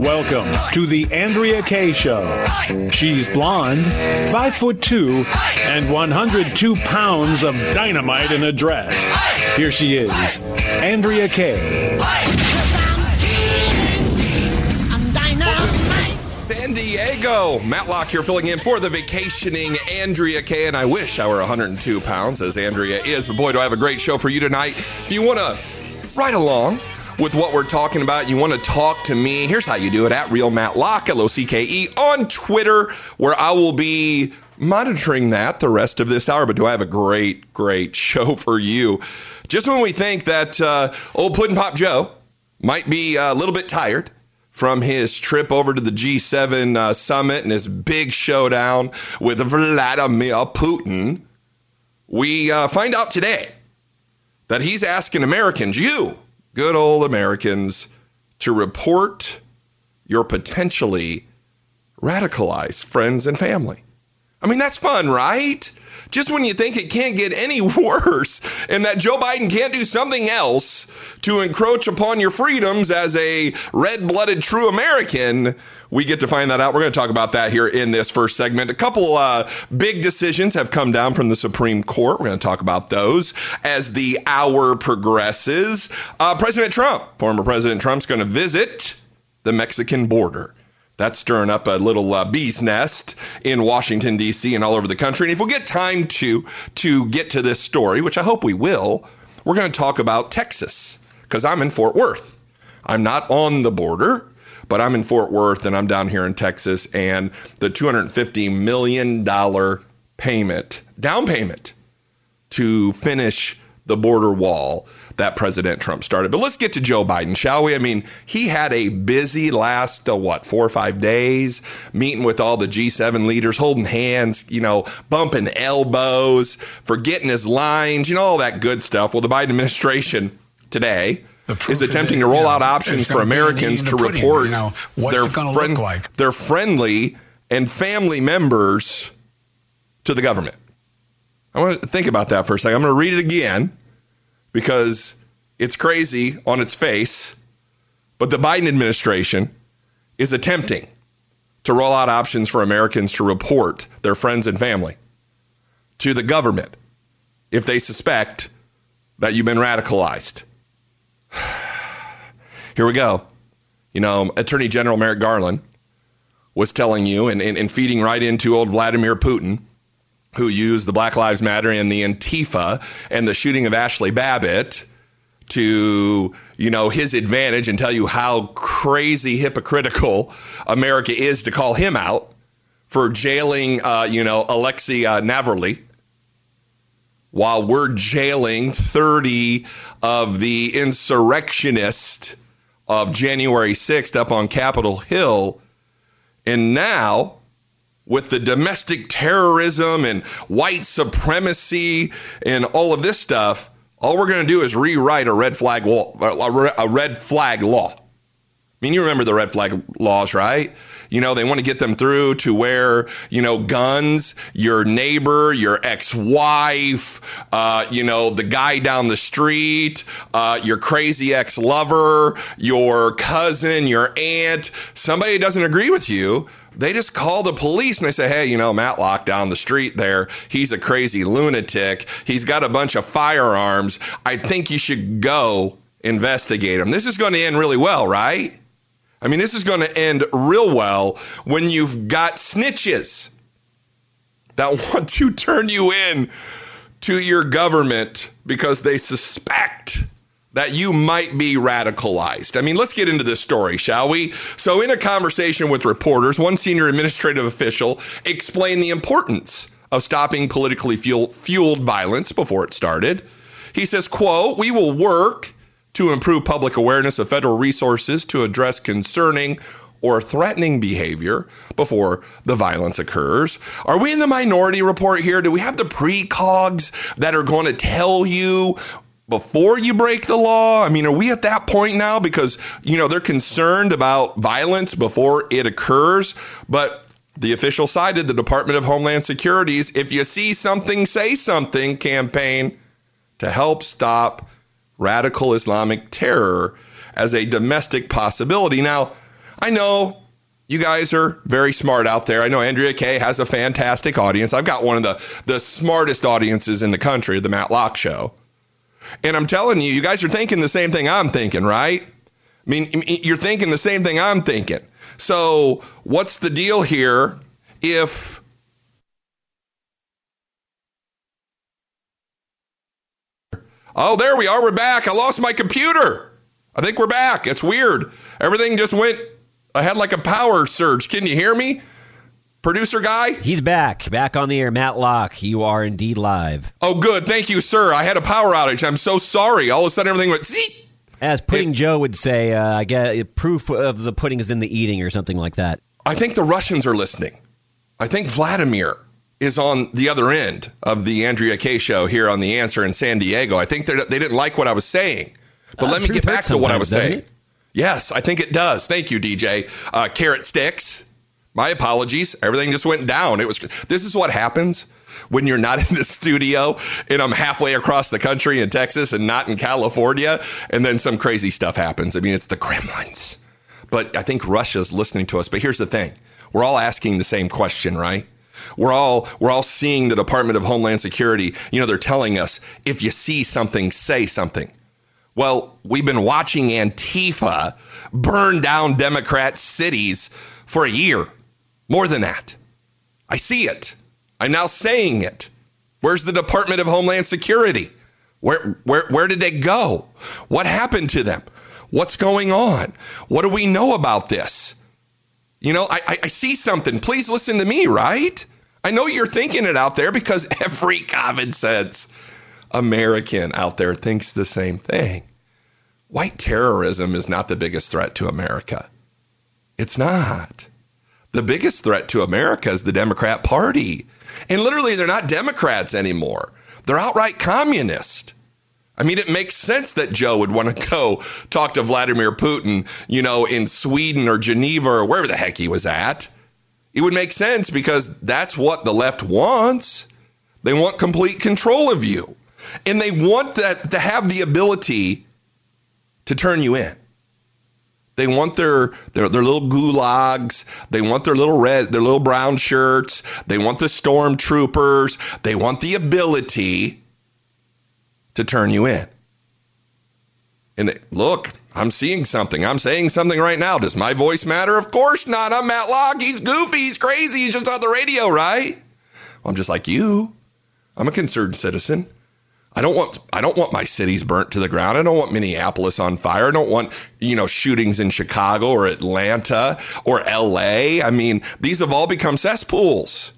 Welcome to the Andrea Kaye Show. She's blonde, five foot two, and 102 pounds of dynamite in a dress. Here she is, Andrea Kaye. San Diego. Matt Locke here filling in for the vacationing Andrea Kaye. And I wish I were 102 pounds as Andrea is. But boy, do I have a great show for you tonight. If you want to ride along with what we're talking about, you want to talk to me, here's how you do it at Real Matt Locke, L O C K E, on Twitter, where I will be monitoring that the rest of this hour. But do I have a great, great show for you? Just when we think that uh, old Puddin' Pop Joe might be a little bit tired from his trip over to the G7 uh, summit and his big showdown with Vladimir Putin, we uh, find out today that he's asking Americans, you, good old Americans, to report your potentially radicalized friends and family. I mean, that's fun, right? Just when you think it can't get any worse and that Joe Biden can't do something else to encroach upon your freedoms as a red blooded true American, we get to find that out. We're going to talk about that here in this first segment. A couple uh, big decisions have come down from the Supreme Court. We're going to talk about those as the hour progresses. Uh, President Trump, former President Trump's going to visit the Mexican border. That's stirring up a little uh, bee's nest in Washington D.C. and all over the country. And if we get time to to get to this story, which I hope we will, we're going to talk about Texas because I'm in Fort Worth. I'm not on the border, but I'm in Fort Worth and I'm down here in Texas. And the 250 million dollar payment, down payment, to finish the border wall that President Trump started. But let's get to Joe Biden, shall we? I mean, he had a busy last, uh, what, four or five days, meeting with all the G7 leaders, holding hands, you know, bumping elbows, forgetting his lines, you know, all that good stuff. Well, the Biden administration today is attempting to roll out options for Americans to report you know, their, friend, like? their friendly and family members to the government. I want to think about that for a second. I'm going to read it again because it's crazy on its face, but the Biden administration is attempting to roll out options for Americans to report their friends and family to the government if they suspect that you've been radicalized. Here we go. You know, Attorney General Merrick Garland was telling you and, and, and feeding right into old Vladimir Putin who used the Black Lives Matter and the Antifa and the shooting of Ashley Babbitt to, you know, his advantage and tell you how crazy hypocritical America is to call him out for jailing, uh, you know, Alexei uh, Navalny while we're jailing 30 of the insurrectionists of January 6th up on Capitol Hill. And now with the domestic terrorism and white supremacy and all of this stuff, all we're going to do is rewrite a red flag law, a red flag law. I mean, you remember the red flag laws, right? You know, they want to get them through to where, you know, guns, your neighbor, your ex wife, uh, you know, the guy down the street, uh, your crazy ex lover, your cousin, your aunt, somebody doesn't agree with you they just call the police and they say, hey, you know, Matt Locke down the street there, he's a crazy lunatic. He's got a bunch of firearms. I think you should go investigate him. This is going to end really well, right? I mean, this is going to end real well when you've got snitches that want to turn you in to your government because they suspect that you might be radicalized. I mean, let's get into this story, shall we? So, in a conversation with reporters, one senior administrative official explained the importance of stopping politically fueled violence before it started. He says, quote, "We will work to improve public awareness of federal resources to address concerning or threatening behavior before the violence occurs. Are we in the minority report here? Do we have the precogs that are going to tell you before you break the law? I mean, are we at that point now? Because, you know, they're concerned about violence before it occurs. But the official cited the Department of Homeland Security's If You See Something, Say Something campaign to help stop radical Islamic terror as a domestic possibility. Now, I know you guys are very smart out there. I know Andrea Kaye has a fantastic audience. I've got one of the, the smartest audiences in the country, the Matt Locke Show. And I'm telling you, you guys are thinking the same thing I'm thinking, right? I mean, you're thinking the same thing I'm thinking. So, what's the deal here if Oh, there we are. We're back. I lost my computer. I think we're back. It's weird. Everything just went I had like a power surge. Can you hear me? Producer guy? He's back. Back on the air. Matt Locke, you are indeed live. Oh, good. Thank you, sir. I had a power outage. I'm so sorry. All of a sudden, everything went zeet. As Pudding it, Joe would say, uh, I get proof of the pudding is in the eating or something like that. I think the Russians are listening. I think Vladimir is on the other end of the Andrea Kaye show here on The Answer in San Diego. I think they didn't like what I was saying. But uh, let me get back to what I was saying. It? Yes, I think it does. Thank you, DJ. Uh, carrot sticks. My apologies. Everything just went down. It was. This is what happens when you're not in the studio and I'm halfway across the country in Texas and not in California, and then some crazy stuff happens. I mean, it's the Kremlins. But I think Russia's listening to us. But here's the thing: we're all asking the same question, right? We're all we're all seeing the Department of Homeland Security. You know, they're telling us if you see something, say something. Well, we've been watching Antifa burn down Democrat cities for a year. More than that. I see it. I'm now saying it. Where's the Department of Homeland Security? Where, where, where did they go? What happened to them? What's going on? What do we know about this? You know, I, I, see something. Please listen to me, right? I know you're thinking it out there because every common sense American out there thinks the same thing. White terrorism is not the biggest threat to America. It's not. The biggest threat to America is the Democrat Party. And literally, they're not Democrats anymore. They're outright communist. I mean, it makes sense that Joe would want to go talk to Vladimir Putin, you know, in Sweden or Geneva or wherever the heck he was at. It would make sense because that's what the left wants. They want complete control of you. And they want that to have the ability to turn you in. They want their, their their little gulags. They want their little red, their little brown shirts. They want the stormtroopers. They want the ability to turn you in. And look, I'm seeing something. I'm saying something right now. Does my voice matter? Of course not. I'm Matt Locke. He's goofy. He's crazy. He's just on the radio, right? Well, I'm just like you. I'm a concerned citizen. I don't want I don't want my cities burnt to the ground. I don't want Minneapolis on fire. I don't want, you know, shootings in Chicago or Atlanta or LA. I mean, these have all become cesspools.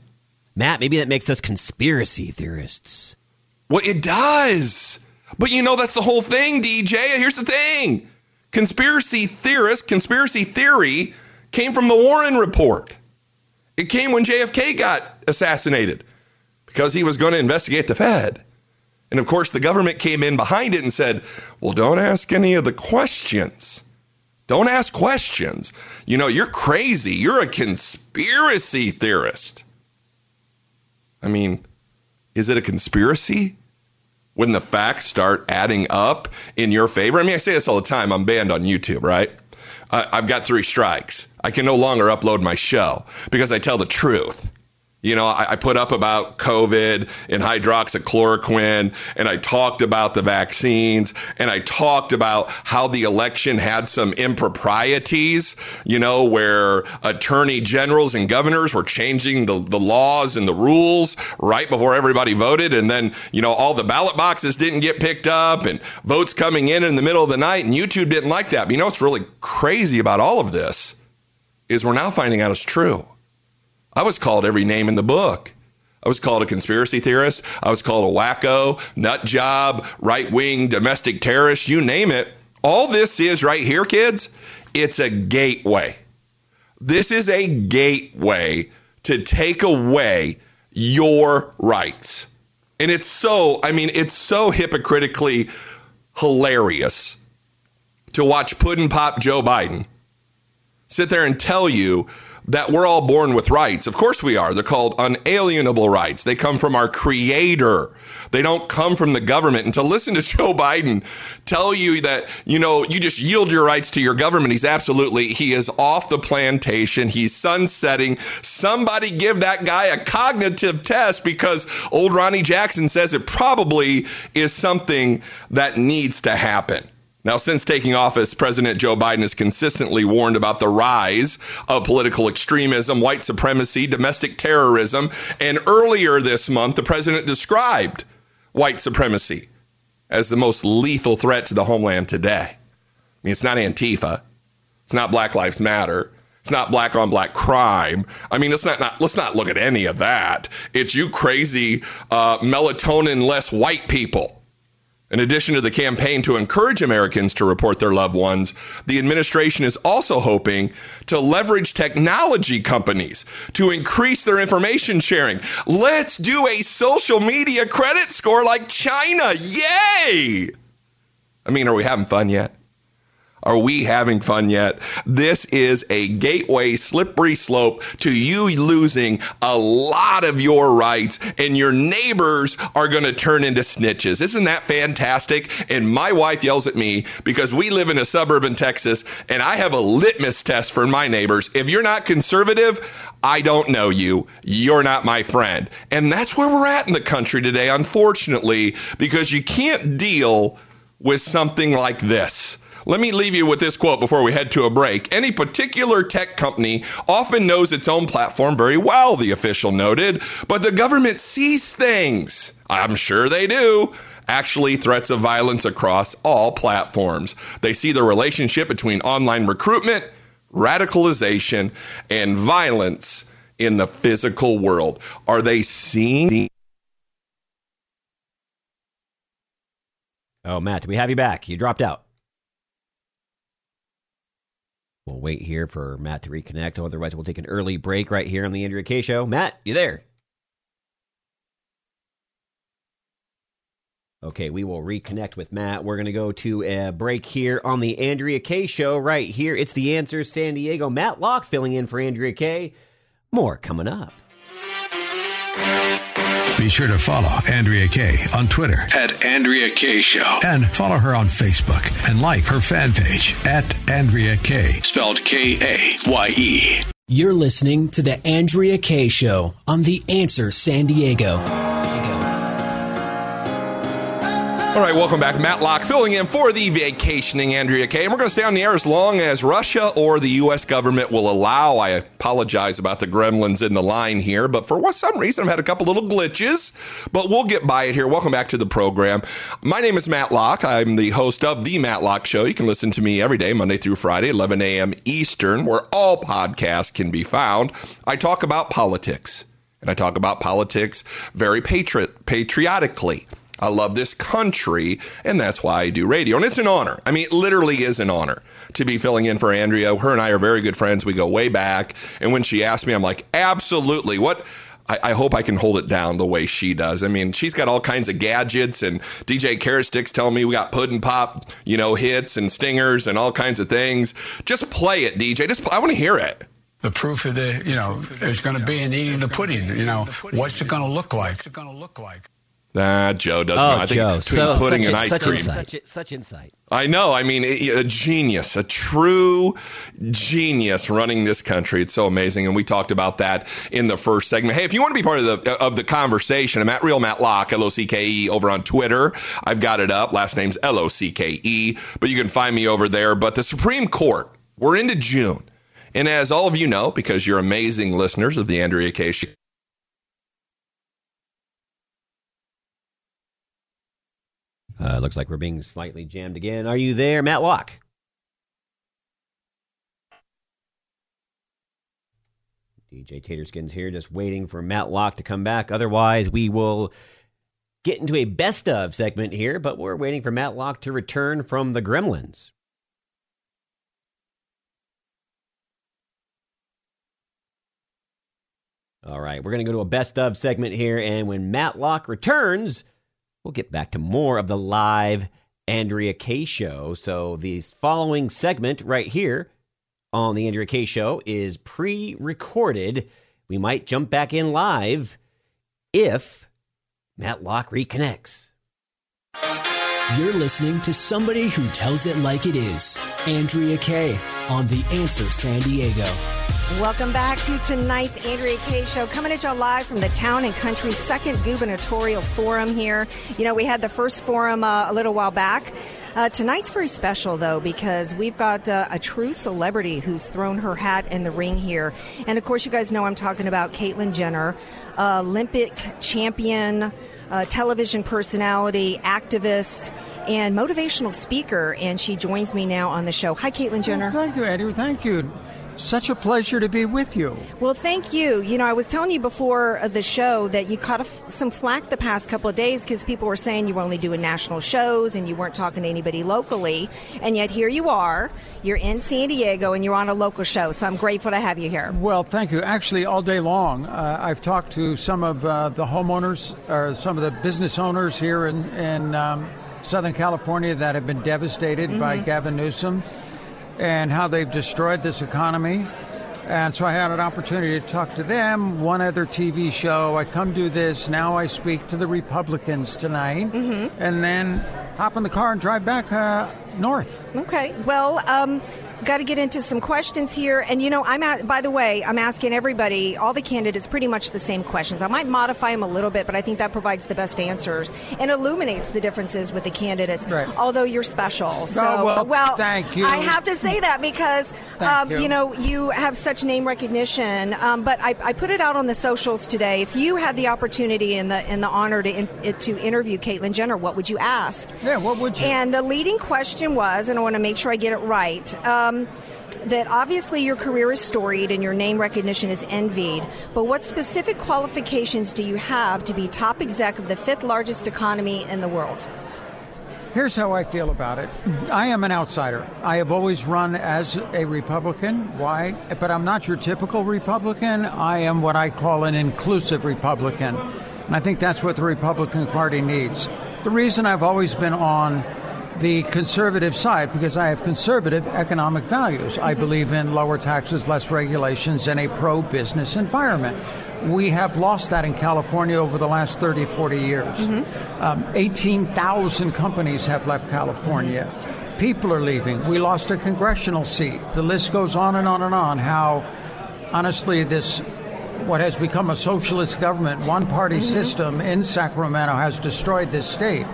Matt, maybe that makes us conspiracy theorists. Well, it does. But you know that's the whole thing, DJ. Here's the thing. Conspiracy theorists, conspiracy theory came from the Warren report. It came when JFK got assassinated because he was going to investigate the Fed. And of course, the government came in behind it and said, well, don't ask any of the questions. Don't ask questions. You know, you're crazy. You're a conspiracy theorist. I mean, is it a conspiracy when the facts start adding up in your favor? I mean, I say this all the time. I'm banned on YouTube, right? I've got three strikes. I can no longer upload my show because I tell the truth. You know, I, I, put up about COVID and hydroxychloroquine, and I talked about the vaccines, and I talked about how the election had some improprieties, you know, where attorney generals and governors were changing the, the laws and the rules right before everybody voted. And then, you know, all the ballot boxes didn't get picked up and votes coming in in the middle of the night. And YouTube didn't like that. But you know what's really crazy about all of this is we're now finding out it's true. I was called every name in the book. I was called a conspiracy theorist. I was called a wacko, nut job, right wing, domestic terrorist, you name it. All this is right here, kids, it's a gateway. This is a gateway to take away your rights. And it's so, I mean, it's so hypocritically hilarious to watch Puddin' Pop Joe Biden sit there and tell you that we're all born with rights. Of course we are. They're called unalienable rights. They come from our creator. They don't come from the government. And to listen to Joe Biden tell you that, you know, you just yield your rights to your government, he's absolutely, he is off the plantation. He's sunsetting. Somebody give that guy a cognitive test because old Ronny Jackson says it probably is something that needs to happen. Now, since taking office, President Joe Biden has consistently warned about the rise of political extremism, white supremacy, domestic terrorism, and earlier this month, the president described white supremacy as the most lethal threat to the homeland today. I mean, it's not Antifa, it's not Black Lives Matter, it's not black on black crime. I mean, let's not, not let's not look at any of that. It's you crazy uh, melatonin less white people in addition to the campaign to encourage Americans to report their loved ones, the administration is also hoping to leverage technology companies to increase their information sharing. Let's do a social media credit score like China. Yay! I mean, are we having fun yet? Are we having fun yet? This is a gateway slippery slope to you losing a lot of your rights, and your neighbors are going to turn into snitches. Isn't that fantastic? And my wife yells at me because we live in a suburb in Texas, and I have a litmus test for my neighbors. If you're not conservative, I don't know you. You're not my friend. And that's where we're at in the country today, unfortunately, because you can't deal with something like this. Let me leave you with this quote before we head to a break. Any particular tech company often knows its own platform very well, the official noted, but the government sees things. I'm sure they do actually threats of violence across all platforms. They see the relationship between online recruitment, radicalization, and violence in the physical world. Are they seeing? Oh, Matt, we have you back? You dropped out. We'll wait here for Matt to reconnect. Otherwise, we'll take an early break right here on the Andrea Kaye Show. Matt, you there? Okay, we will reconnect with Matt. We're going to go to a break here on the Andrea Kaye Show right here. It's The Answer San Diego. Matt Locke filling in for Andrea Kaye. More coming up. Be sure to follow Andrea Kaye on Twitter at Andrea Kaye Show. And follow her on Facebook and like her fan page at Andrea Kaye. Spelled K A Y E. You're listening to The Andrea Kaye Show on The Answer San Diego. All right, welcome back. Matt Locke filling in for the vacationing Andrea Kaye. And we're going to stay on the air as long as Russia or the U.S. government will allow. I apologize about the gremlins in the line here, but for some reason I've had a couple little glitches, but we'll get by it here. Welcome back to the program. My name is Matt Locke. I'm the host of The Matt Locke Show. You can listen to me every day, Monday through Friday, 11 a.m. Eastern, where all podcasts can be found. I talk about politics, and I talk about politics very patri- patriotically. I love this country, and that's why I do radio. And it's an honor. I mean, it literally is an honor to be filling in for Andrea. Her and I are very good friends. We go way back. And when she asked me, I'm like, absolutely. What? I, I, hope I can hold it down the way she does. I mean, she's got all kinds of gadgets, and DJ Carrot Sticks telling me we got pudding pop, you know, hits and stingers and all kinds of things. Just play it, DJ. Just I want to hear it. The proof of the, you know, is going to be in eating the pudding. You know, what's it going to look like? What's it going to look like? Ah, Joe doesn't oh, know. I think Joe. between so, pudding such, and ice such cream. Insight. Such, such insight. I know. I mean, a genius, a true genius running this country. It's so amazing, and we talked about that in the first segment. Hey, if you want to be part of the of the conversation, I'm at Real Matt Locke, L O C K E, over on Twitter. I've got it up. Last name's L O C K E, but you can find me over there. But the Supreme Court, we're into June, and as all of you know, because you're amazing listeners of the Andrea Kaye Show. Uh, looks like we're being slightly jammed again. Are you there, Matt Locke? DJ Taterskins here, just waiting for Matt Locke to come back. Otherwise, we will get into a best of segment here, but we're waiting for Matt Locke to return from the Gremlins. All right, we're going to go to a best of segment here, and when Matt Locke returns, we'll get back to more of the live Andrea Kaye show. So, the following segment right here on the Andrea Kaye show is pre recorded. We might jump back in live if Matt Locke reconnects. You're listening to somebody who tells it like it is. Andrea Kaye on The Answer San Diego. Welcome back to tonight's Andrea Kaye show, coming at you live from the Town and Country Second Gubernatorial Forum here. You know, we had the first forum uh, a little while back. Uh, tonight's very special, though, because we've got uh, a true celebrity who's thrown her hat in the ring here. And of course, you guys know I'm talking about Caitlyn Jenner, Olympic champion, uh, television personality, activist, and motivational speaker. And she joins me now on the show. Hi, Caitlyn Jenner. Thank you, Andrew. Thank you. Such a pleasure to be with you. Well, thank you. You know, I was telling you before the show that you caught some flack the past couple of days because people were saying you were only doing national shows and you weren't talking to anybody locally. And yet here you are. You're in San Diego and you're on a local show. So I'm grateful to have you here. Well, thank you. Actually, all day long, uh, I've talked to some of uh, the homeowners or some of the business owners here in, in um, Southern California that have been devastated mm-hmm. by Gavin Newsom and how they've destroyed this economy. And so I had an opportunity to talk to them, one other TV show. I come do this. Now I speak to the Republicans tonight. Mm-hmm. And then hop in the car and drive back uh, north. Okay. Well, um, got to get into some questions here. And, you know, I'm at, by the way, I'm asking everybody, all the candidates, pretty much the same questions. I might modify them a little bit, but I think that provides the best answers and illuminates the differences with the candidates. Right. Although you're special. So, oh, well, well, thank you. I have to say that because, um, you. you. know, you have such name recognition. Um, but I, I, put it out on the socials today. If you had the opportunity and the, and the honor to, in, to interview Caitlyn Jenner, what would you ask? Yeah, what would you? And the leading question was, and I want to make sure I get it right. Um, um, that obviously your career is storied and your name recognition is envied, but what specific qualifications do you have to be top exec of the fifth largest economy in the world? Here's how I feel about it. I am an outsider. I have always run as a Republican. Why? But I'm not your typical Republican. I am what I call an inclusive Republican. And I think that's what the Republican Party needs. The reason I've always been on the conservative side because I have conservative economic values. I believe in lower taxes, less regulations, and a pro business environment. We have lost that in California over the last 30, 40 years. Mm-hmm. Um, 18,000 companies have left California. People are leaving. We lost a congressional seat. The list goes on and on and on. How, honestly, this what has become a socialist government, one party mm-hmm. system in Sacramento has destroyed this state.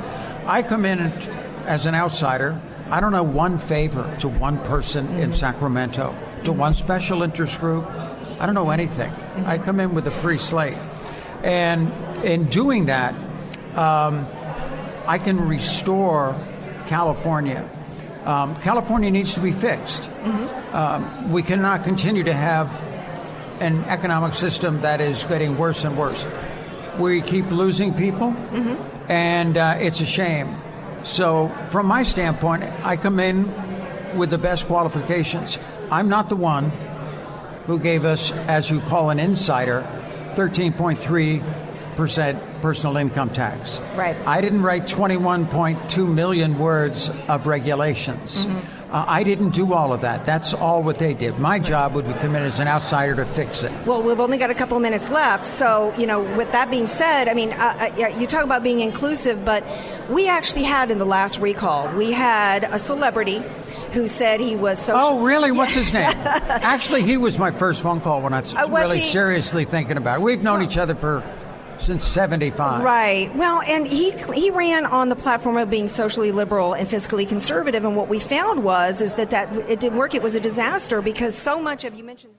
I come in and as an outsider, I don't know one favor to one person mm-hmm. in Sacramento, to one special interest group. I don't know anything. Mm-hmm. I come in with a free slate. And in doing that, um, I can restore California. Um, California needs to be fixed. Mm-hmm. Um, we cannot continue to have an economic system that is getting worse and worse. We keep losing people, mm-hmm. and uh, it's a shame. So, from my standpoint, I come in with the best qualifications. I'm not the one who gave us, as you call an insider, 13.3% personal income tax. Right. I didn't write 21.2 million words of regulations. Mm-hmm. Uh, I didn't do all of that. That's all what they did. My job would be come in as an outsider to fix it. Well, we've only got a couple of minutes left. So, you know, with that being said, I mean, uh, uh, you talk about being inclusive, but we actually had in the last recall, we had a celebrity who said he was so. Oh, really? What's his name? actually, he was my first phone call when I was uh, really he? seriously thinking about it. We've known each other for since 75. Right. Well, and he he ran on the platform of being socially liberal and fiscally conservative and what we found was is that that it didn't work. It was a disaster because so much of you mentioned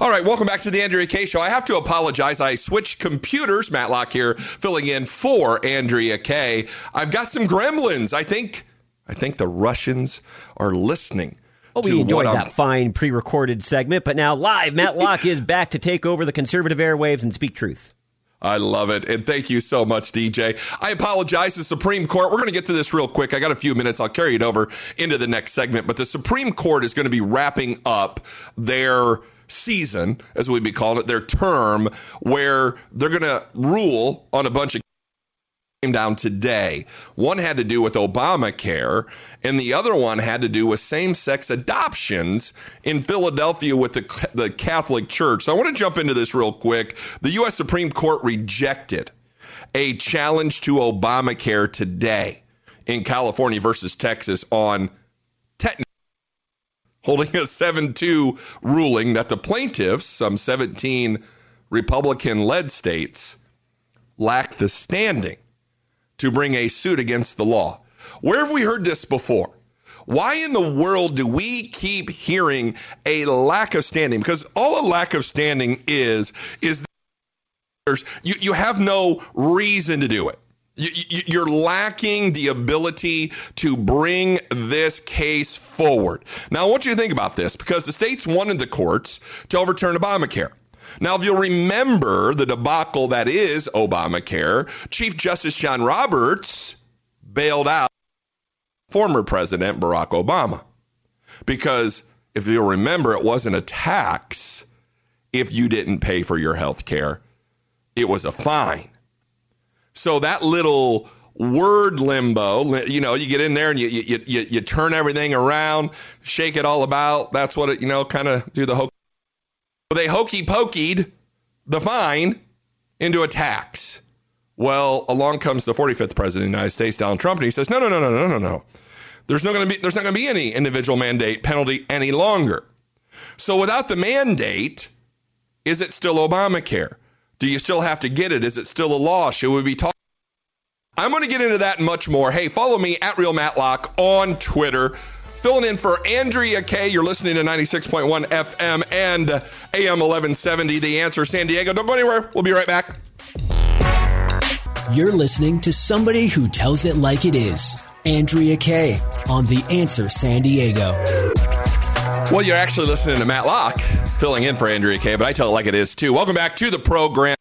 all right, welcome back to the Andrea Kaye Show. I have to apologize. I switched computers. Matt Locke here, filling in for Andrea Kaye. I've got some gremlins. I think, I think the Russians are listening. Oh, we enjoyed that I'm... fine pre-recorded segment, but now live, Matt Locke is back to take over the conservative airwaves and speak truth. I love it. And thank you so much, DJ. I apologize. The Supreme Court, we're going to get to this real quick. I got a few minutes. I'll carry it over into the next segment. But the Supreme Court is going to be wrapping up their season, as we'd be calling it, their term, where they're going to rule on a bunch of came down today. One had to do with Obamacare, and the other one had to do with same sex adoptions in Philadelphia with the, the Catholic Church. So I want to jump into this real quick. The U.S. Supreme Court rejected a challenge to Obamacare today in California versus Texas on holding a 7 2 ruling that the plaintiffs, some 17 Republican led states, lack the standing to bring a suit against the law. Where have we heard this before? Why in the world do we keep hearing a lack of standing? Because all a lack of standing is, is you, you have no reason to do it. You, are lacking the ability to bring this case forward. Now, I want you to think about this because the states wanted the courts to overturn Obamacare. Now, if you'll remember the debacle that is Obamacare, Chief Justice John Roberts bailed out former President Barack Obama. Because if you'll remember, it wasn't a tax if you didn't pay for your health care, it was a fine. So that little word limbo, you know, you get in there and you, you, you, you turn everything around, shake it all about. That's what it, you know, kind of do the hokey. They hokey pokeyed the fine into a tax. Well, along comes the 45th president of the United States, Donald Trump, and he says, no, no, no, no, no, no, no. There's not going to be there's not going to be any individual mandate penalty any longer. So without the mandate, is it still Obamacare? Do you still have to get it? Is it still a law? Should we be talking? I'm going to get into that much more. Hey, follow me at Real Matt Locke on Twitter. Filling in for Andrea Kaye. You're listening to 96.1 FM and AM 1170. The answer, San Diego. Don't go anywhere. We'll be right back. You're listening to somebody who tells it like it is. Andrea Kaye on The Answer San Diego. Well, you're actually listening to Matt Locke filling in for Andrea Kaye, but I tell it like it is too. Welcome back to the program.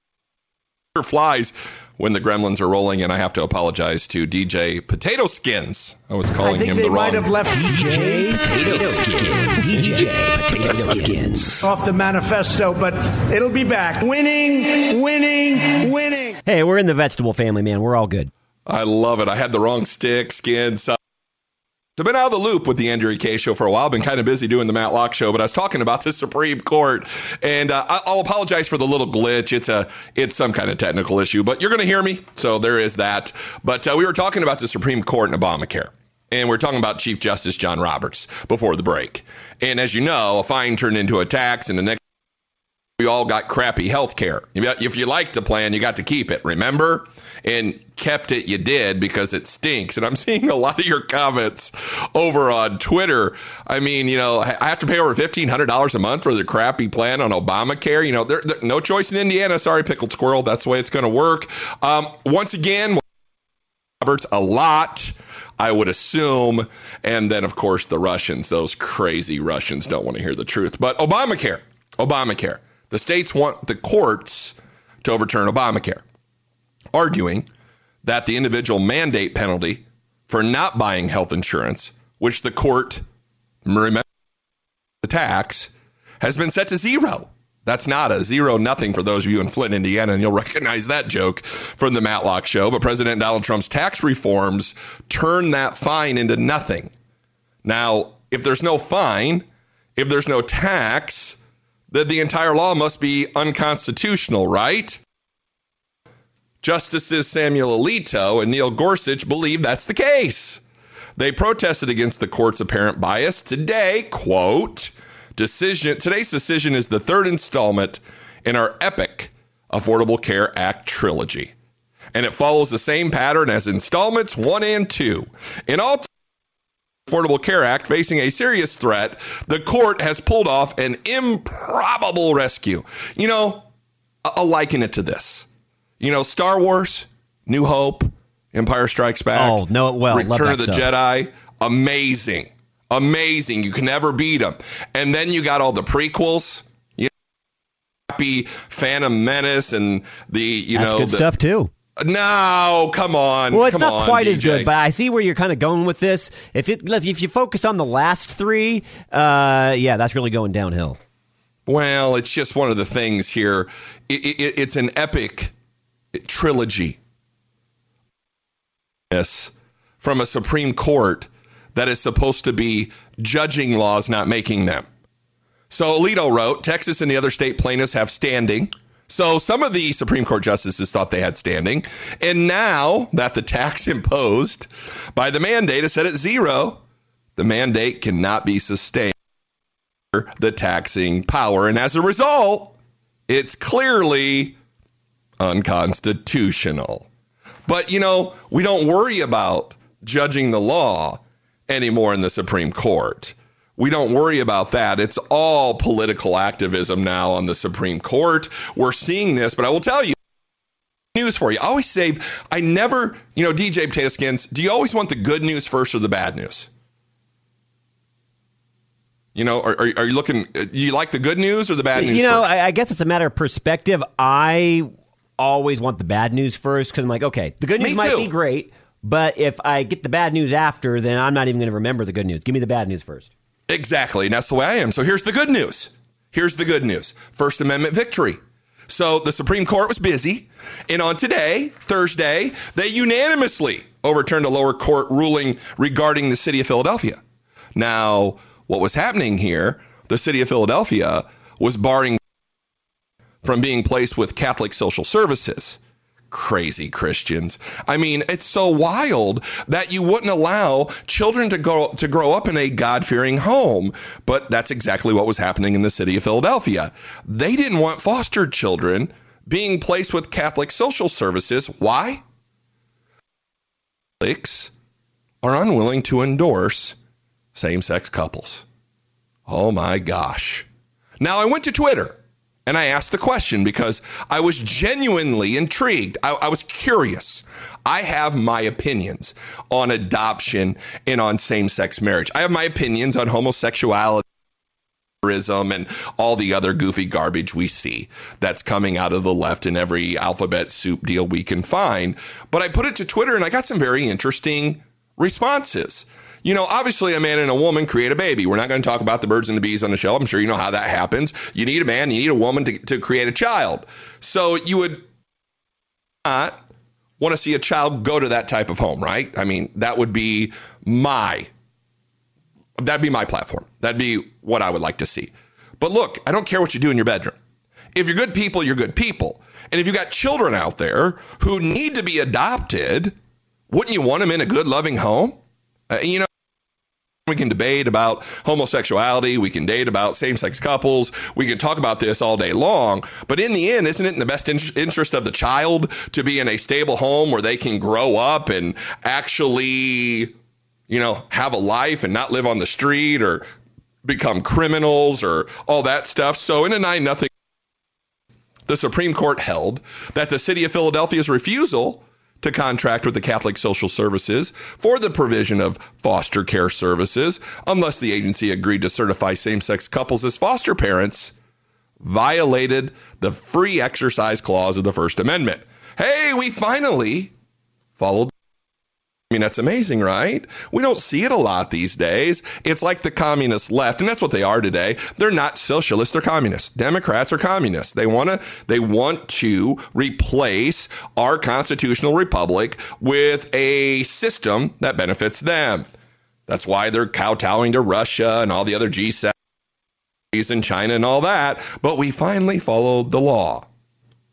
Flies when the gremlins are rolling, and I have to apologize to DJ Potato Skins. I was calling I think him they the might wrong. have left DJ Potato Skins. DJ Potato Skins. off the manifesto, but it'll be back. Winning, winning, winning. Hey, we're in the vegetable family, man. We're all good. I love it. I had the wrong stick, skin, size. I've been out of the loop with the Andrea Kaye show for a while. I've been kind of busy doing the Matt Locke show, but I was talking about the Supreme Court, and uh, I'll apologize for the little glitch. It's a it's some kind of technical issue, but you're going to hear me, so there is that. But uh, we were talking about the Supreme Court and Obamacare, and we are talking about Chief Justice John Roberts before the break. And as you know, a fine turned into a tax, and the next we all got crappy health care. If you liked the plan, you got to keep it, remember? And kept it, you did because it stinks. And I'm seeing a lot of your comments over on Twitter. I mean, you know, I have to pay over $1,500 a month for the crappy plan on Obamacare. You know, there, there, no choice in Indiana. Sorry, Pickled Squirrel. That's the way it's going to work. Um, once again, Roberts, a lot. I would assume. And then, of course, the Russians, those crazy Russians don't want to hear the truth. But Obamacare, Obamacare. The states want the courts to overturn Obamacare, arguing that the individual mandate penalty for not buying health insurance, which the court, remember, the tax, has been set to zero. That's not a zero nothing for those of you in Flint, Indiana, and you'll recognize that joke from the Matt Locke show. But President Donald Trump's tax reforms turn that fine into nothing. Now, if there's no fine, if there's no tax, then the entire law must be unconstitutional, right? Justices Samuel Alito and Neil Gorsuch believe that's the case. They protested against the court's apparent bias. Today, quote, decision today's decision is the third installment in our epic Affordable Care Act trilogy. And it follows the same pattern as installments 1 and 2. In all Affordable Care Act facing a serious threat, the court has pulled off an improbable rescue. You know, I'll liken it to this. You know, Star Wars, New Hope, Empire Strikes Back. Oh, no, well, love Return of the stuff. Jedi, amazing. Amazing. You can never beat them. And then you got all the prequels. You know, Happy Phantom Menace and the, you That's know, good the, stuff too. No, come on. Well, it's come not on, quite as good, but I see where you're kind of going with this. If it if you focus on the last three, uh, yeah, that's really going downhill. Well, it's just one of the things here. It, it, it's an epic trilogy. this from a Supreme Court that is supposed to be judging laws, not making them. So Alito wrote Texas and the other state plaintiffs have standing. So some of the Supreme Court justices thought they had standing. And now that the tax imposed by the mandate is set at zero, the mandate cannot be sustained. The taxing power. And as a result, it's clearly unconstitutional. But, you know, we don't worry about judging the law anymore in the Supreme Court. We don't worry about that. It's all political activism now on the Supreme Court. We're seeing this, but I will tell you news for you. I always say, I never, you know, DJ Potato Skins, do you always want the good news first or the bad news? You know, are, are, you looking, uh, you like the good news or the bad news You know, I, I guess it's a matter of perspective. I always want the bad news first because I'm like, okay, the good news Me might too. be great, but if I get the bad news after, then I'm not even going to remember the good news. Give me the bad news first. Exactly. And that's the way I am. So here's the good news. Here's the good news First Amendment victory. So the Supreme Court was busy. And on today, Thursday, they unanimously overturned a lower court ruling regarding the city of Philadelphia. Now, what was happening here, the city of Philadelphia was barring from being placed with Catholic social services crazy Christians. I mean, it's so wild that you wouldn't allow children to go to grow up in a God-fearing home. But that's exactly what was happening in the city of Philadelphia. They didn't want foster children being placed with Catholic social services. Why? Catholics are unwilling to endorse same-sex couples. Oh my gosh. Now I went to Twitter and I asked the question because I was genuinely intrigued. I, I, was curious. I have my opinions on adoption and on same sex marriage. I have my opinions on homosexuality and all the other goofy garbage we see that's coming out of the left in every alphabet soup deal we can find. But I put it to Twitter and I got some very interesting responses you know, obviously a man and a woman create a baby. We're not going to talk about the birds and the bees on the show. I'm sure you know how that happens. You need a man, you need a woman to, to create a child. So you would not want to see a child go to that type of home, right? I mean, that would be my that'd be my platform. That'd be what I would like to see. But look, I don't care what you do in your bedroom. If you're good people, you're good people. And if you've got children out there who need to be adopted, wouldn't you want them in a good, loving home? Uh, you know, we can debate about homosexuality. We can debate about same sex couples. We can talk about this all day long. But in the end, isn't it in the best in- interest of the child to be in a stable home where they can grow up and actually, you know, have a life and not live on the street or become criminals or all that stuff? So in a 9 nothing, the Supreme Court held that the city of Philadelphia's refusal to contract with the Catholic Social Services for the provision of foster care services unless the agency agreed to certify same sex couples as foster parents, violated the free exercise clause of the First Amendment. Hey, we finally followed. I mean, that's amazing, right? We don't see it a lot these days. It's like the communist left, and that's what they are today. They're not socialists, they're communists. Democrats are communists. They want to they want to replace our constitutional republic with a system that benefits them. That's why they're kowtowing to Russia and all the other G7 and China and all that. But we finally followed the law.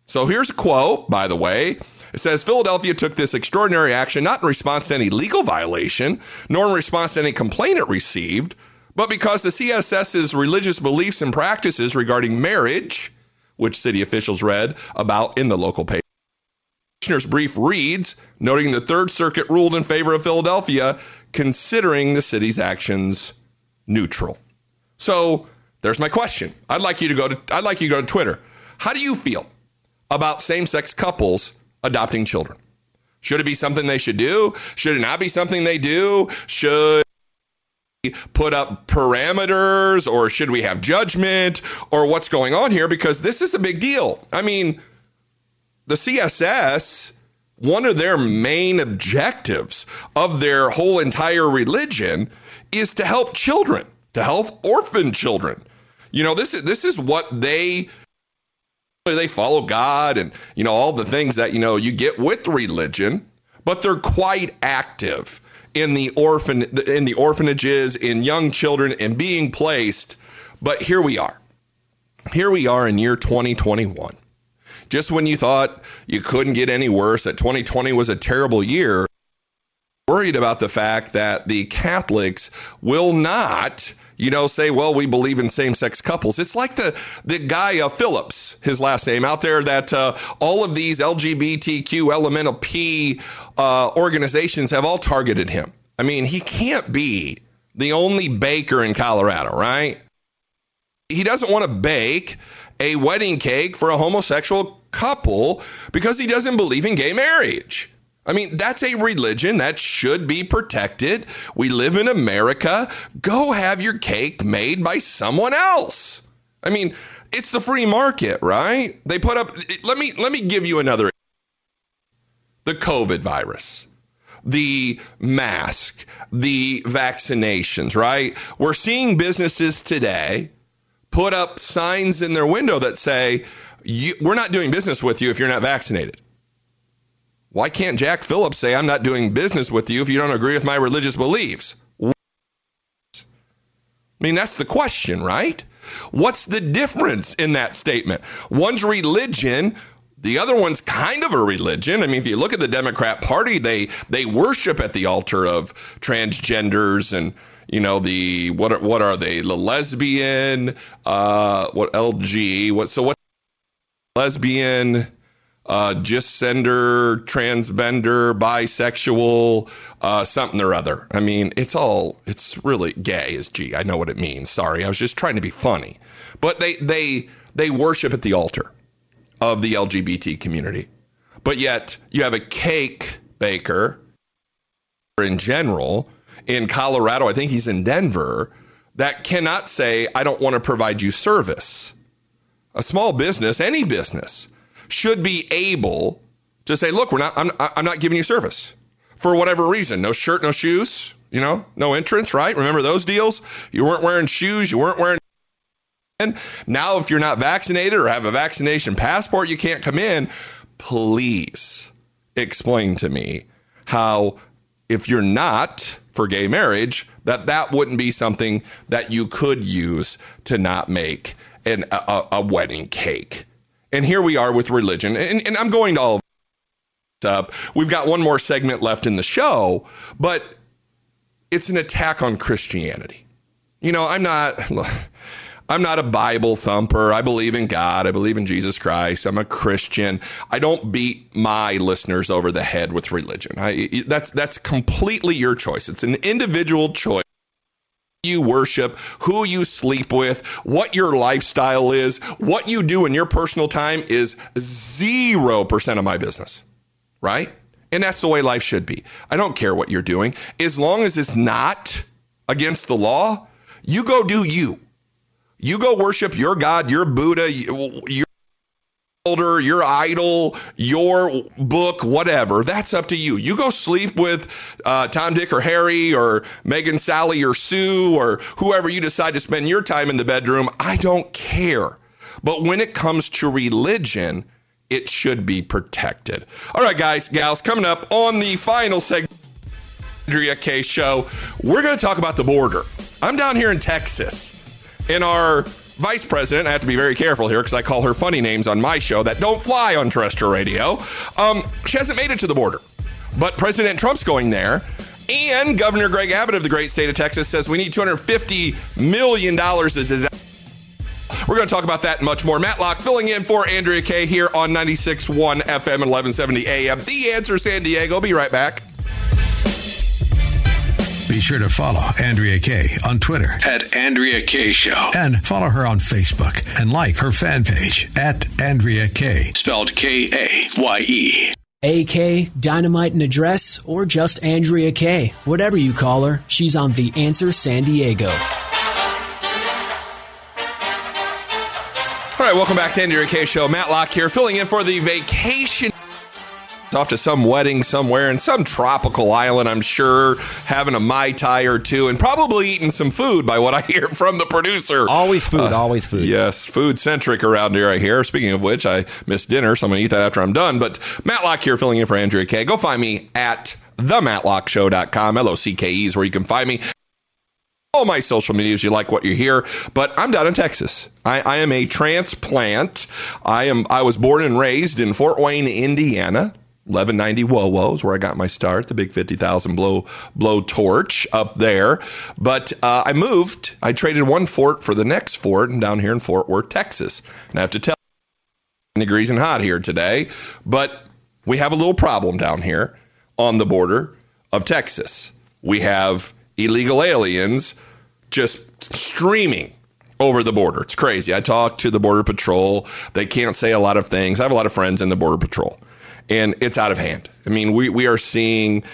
So here's a quote, by the way. It says Philadelphia took this extraordinary action not in response to any legal violation, nor in response to any complaint it received, but because the CSS's religious beliefs and practices regarding marriage, which city officials read about in the local paper. Commissioner's brief reads, noting the Third Circuit ruled in favor of Philadelphia, considering the city's actions neutral. So there's my question. I'd like you to go to I'd like you to go to Twitter. How do you feel about same-sex couples adopting children? Should it be something they should do? Should it not be something they do? Should we put up parameters or should we have judgment or what's going on here because this is a big deal. I mean, the CSS one of their main objectives of their whole entire religion is to help children, to help orphan children. You know, this is this is what they they follow God and you know all the things that you know you get with religion, but they're quite active in the orphan in the orphanages, in young children, and being placed. But here we are. Here we are in year 2021. Just when you thought you couldn't get any worse, that 2020 was a terrible year, worried about the fact that the Catholics will not, you know, say, well, we believe in same-sex couples. It's like the the guy uh, Phillips, his last name out there, that uh, all of these LGBTQ elemental P uh, organizations have all targeted him. I mean, he can't be the only baker in Colorado, right? He doesn't want to bake a wedding cake for a homosexual couple because he doesn't believe in gay marriage. I mean, that's a religion that should be protected. We live in America. Go have your cake made by someone else. I mean, it's the free market, right? They put up let me let me give you another the COVID virus. The mask, the vaccinations, right? We're seeing businesses today put up signs in their window that say, We're not doing business with you if you're not vaccinated. Why can't Jack Phillips say, I'm not doing business with you if you don't agree with my religious beliefs? I mean, that's the question, right? What's the difference in that statement? One's religion, the other one's kind of a religion. I mean, if you look at the Democrat Party, they they worship at the altar of transgenders and you know the what are, what are they? The lesbian, uh, what LG? What so what? Lesbian, uh, cisgender, transgender, bisexual, uh, something or other. I mean, it's all, it's really gay is G. I know what it means. Sorry. I was just trying to be funny. But they, they, they worship at the altar of the LGBT community. But yet you have a cake baker in general in Colorado, I think he's in Denver, that cannot say, I don't want to provide you service. A small business, any business, should be able to say, look, we're not, I'm, I'm not giving you service for whatever reason. No shirt, no shoes, you know, no entrance, right? Remember those deals? You weren't wearing shoes, you weren't wearing. Now, if you're not vaccinated or have a vaccination passport, you can't come in. Please explain to me how, if you're not for gay marriage, that that wouldn't be something that you could use to not make an, a, a wedding cake and here we are with religion. And, and I'm going to all up. We've got one more segment left in the show, but it's an attack on Christianity. You know, I'm not. I'm not a Bible thumper. I believe in God. I believe in Jesus Christ. I'm a Christian. I don't beat my listeners over the head with religion. I, that's that's completely your choice. It's an individual choice you worship, who you sleep with, what your lifestyle is, what you do in your personal time is 0% of my business, right? And that's the way life should be. I don't care what you're doing. As long as it's not against the law, you go do you. You go worship your God, your Buddha, your your idol, your book, whatever. That's up to you. You go sleep with uh, Tom, Dick, or Harry, or Megan, Sally, or Sue, or whoever you decide to spend your time in the bedroom. I don't care. But when it comes to religion, it should be protected. All right, guys, gals, coming up on the final segment. Andrea Kaye show. We're going to talk about the border. I'm down here in Texas in our vice president, I have to be very careful here because I call her funny names on my show that don't fly on terrestrial radio. Um, she hasn't made it to the border, but President Trump's going there. And Governor Greg Abbott of the great state of Texas says we need $250 million we're going to talk about that much more. Matt Locke filling in for Andrea Kaye here on 96.1 FM and 1170 AM. The Answer San Diego. Be right back. Be sure to follow Andrea Kaye on Twitter at Andrea Kaye Show. And follow her on Facebook and like her fan page at Andrea Kaye. Spelled K A Y E. AK, Dynamite and Address, or just Andrea Kaye. Whatever you call her, she's on The Answer San Diego. All right, welcome back to Andrea Kaye Show. Matt Locke here, filling in for the vacation off to some wedding somewhere in some tropical island, I'm sure, having a Mai Tai or two, and probably eating some food by what I hear from the producer. Always food, uh, always food. Yes, food centric around here, I hear. Speaking of which, I missed dinner, so I'm going to eat that after I'm done. But Matt Locke here filling in for Andrea Kaye. Go find me at thematlockshow.com. L O C K E is where you can find me all my social medias. You like what you hear, but I'm down in Texas. I, I, am a transplant. I am. I was born and raised in Fort Wayne, Indiana. 1190 WOWO is where I got my start, the big 50,000 blow blow torch up there. But uh, I moved. I traded one fort for the next fort, and down here in Fort Worth, Texas. And I have to tell you, degrees and hot here today, but we have a little problem down here on the border of Texas. We have illegal aliens just streaming over the border. It's crazy. I talked to the Border Patrol. They can't say a lot of things. I have a lot of friends in the Border Patrol, and it's out of hand. I mean, we, we are seeing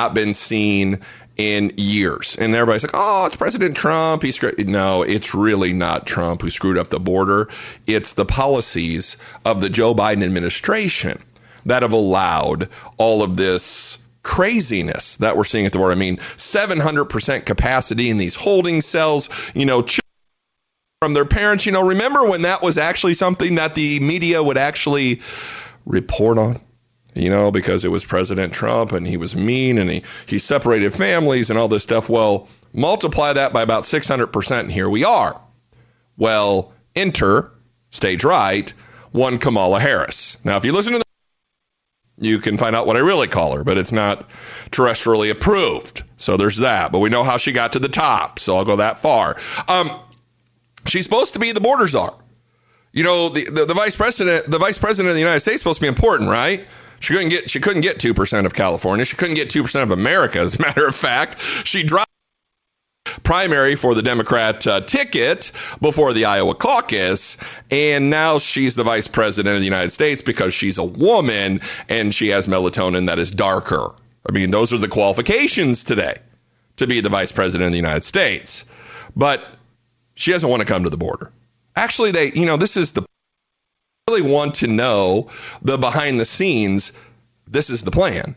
not been seen in years. And everybody's like, oh, it's President Trump. He's no, it's really not Trump who screwed up the border. It's the policies of the Joe Biden administration that have allowed all of this craziness that we're seeing at the border. I mean, 700% capacity in these holding cells, you know, from their parents. You know, remember when that was actually something that the media would actually report on? You know, because it was President Trump and he was mean and he, he separated families and all this stuff. Well, multiply that by about 600%, and here we are. Well, enter, stage right, one Kamala Harris. Now, if you listen to the you can find out what I really call her, but it's not terrestrially approved. So there's that. But we know how she got to the top, so I'll go that far. Um, she's supposed to be the border czar. You know, the, the, the vice president, the vice president of the United States, is supposed to be important, right? She couldn't get she couldn't get two percent of California. She couldn't get two percent of America. As a matter of fact, she dropped primary for the Democrat uh, ticket before the Iowa caucus, and now she's the vice president of the United States because she's a woman and she has melatonin that is darker. I mean, those are the qualifications today to be the vice president of the United States. But she doesn't want to come to the border. Actually, they, you know, this is the really want to know the behind the scenes. This is the plan.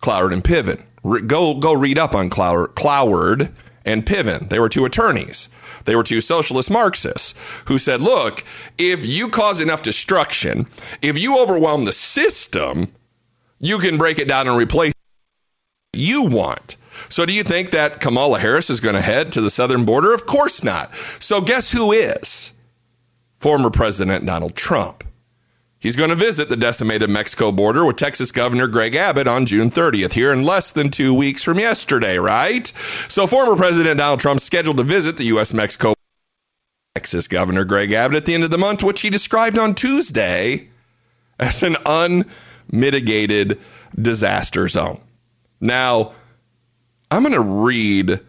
Cloward and Piven. Go go read up on Cloward, Cloward and Piven. They were two attorneys. They were two socialist Marxists who said, look, if you cause enough destruction, if you overwhelm the system, you can break it down and replace you want. So do you think that Kamala Harris is going to head to the southern border? Of course not. So guess who is? Former President Donald Trump. He's going to visit the decimated Mexico border with Texas Governor Greg Abbott on June 30th, here in less than two weeks from yesterday, right? So, former President Donald Trump scheduled to visit the U.S. Mexico Texas Governor Greg Abbott at the end of the month, which he described on Tuesday as an unmitigated disaster zone. Now, I'm going to read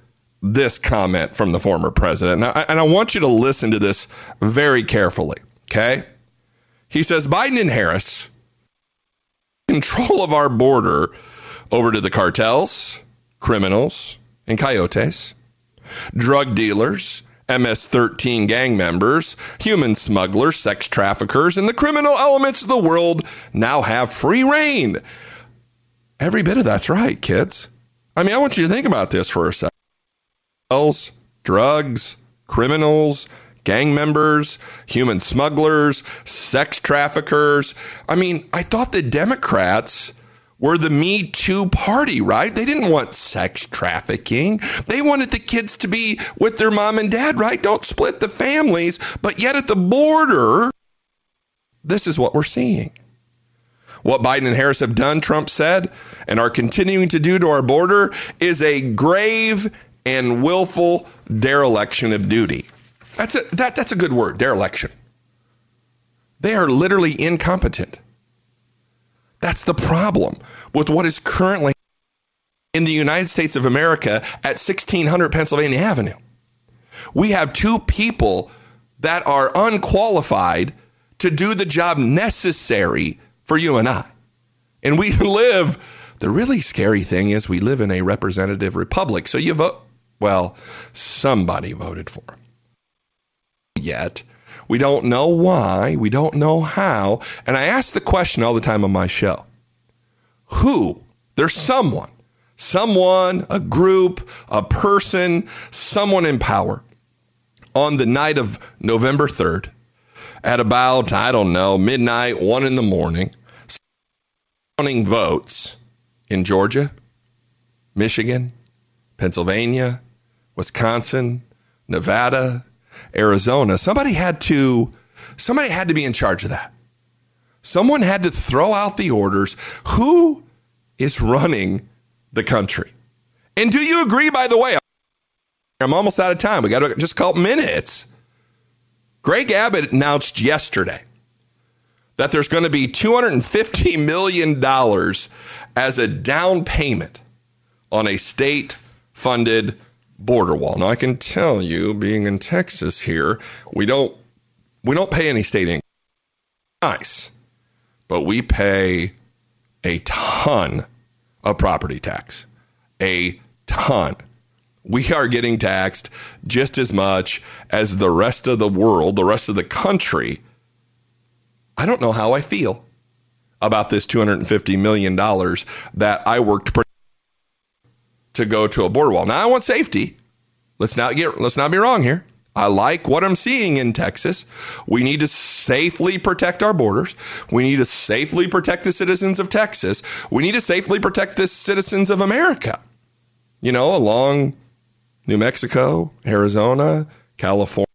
this comment from the former president, and I want you to listen to this very carefully, okay? He says Biden and Harris control of our border over to the cartels, criminals, and coyotes, drug dealers, MS 13 gang members, human smugglers, sex traffickers, and the criminal elements of the world now have free rein. Every bit of that's right, kids. I mean, I want you to think about this for a second. Drugs, criminals, gang members, human smugglers, sex traffickers. I mean, I thought the Democrats were the Me Too party, right? They didn't want sex trafficking. They wanted the kids to be with their mom and dad, right? Don't split the families. But yet at the border, this is what we're seeing. What Biden and Harris have done, Trump said, and are continuing to do to our border is a grave and willful dereliction of duty. That's a, that, that's a good word, dereliction. They are literally incompetent. That's the problem with what is currently in the United States of America at 1600 Pennsylvania Avenue. We have two people that are unqualified to do the job necessary for you and I. And we live, the really scary thing is we live in a representative republic. So you vote, well, somebody voted for yet. We don't know why. We don't know how. And I ask the question all the time on my show who? There's someone, someone, a group, a person, someone in power on the night of November 3rd at about, I don't know, midnight, one in the morning, counting votes in Georgia, Michigan, Pennsylvania, Wisconsin, Nevada, Arizona. Somebody had to somebody had to be in charge of that. Someone had to throw out the orders. Who is running the country? And do you agree by the way? I'm almost out of time. We got to just a couple minutes. Greg Abbott announced yesterday that there's going to be $250 million as a down payment on a state funded border wall. Now I can tell you, being in Texas here, we don't we don't pay any state income. Nice. But we pay a ton of property tax. A ton. We are getting taxed just as much as the rest of the world, the rest of the country. I don't know how I feel about this $250 million that I worked to go to a border wall. Now I want safety. Let's not get let's not be wrong here. I like what I'm seeing in Texas. We need to safely protect our borders. We need to safely protect the citizens of Texas. We need to safely protect the citizens of America. You know, along New Mexico, Arizona, California.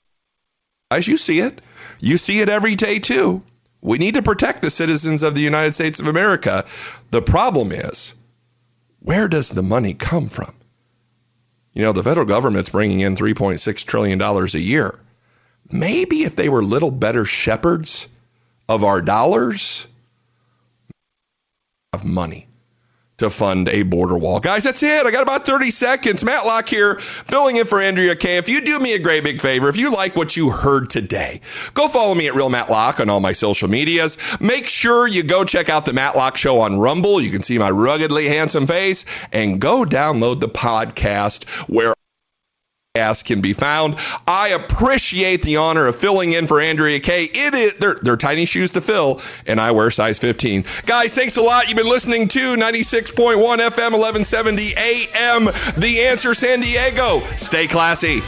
As you see it, you see it every day too. We need to protect the citizens of the United States of America. The problem is, where does the money come from? You know, the federal government's bringing in $3.6 trillion a year. Maybe if they were little better shepherds of our dollars, of money to fund a border wall. Guys, that's it. I got about 30 seconds. Matt Locke here, filling in for Andrea Kaye. If you do me a great big favor, if you like what you heard today, go follow me at Real Matt Locke on all my social medias. Make sure you go check out the Matt Locke Show on Rumble. You can see my ruggedly handsome face and go download the podcast where can be found. I appreciate the honor of filling in for Andrea Kaye. It is they're, they're tiny shoes to fill, and I wear size 15. Guys, thanks a lot. You've been listening to 96.1 FM, 1170 AM. The Answer San Diego. Stay classy.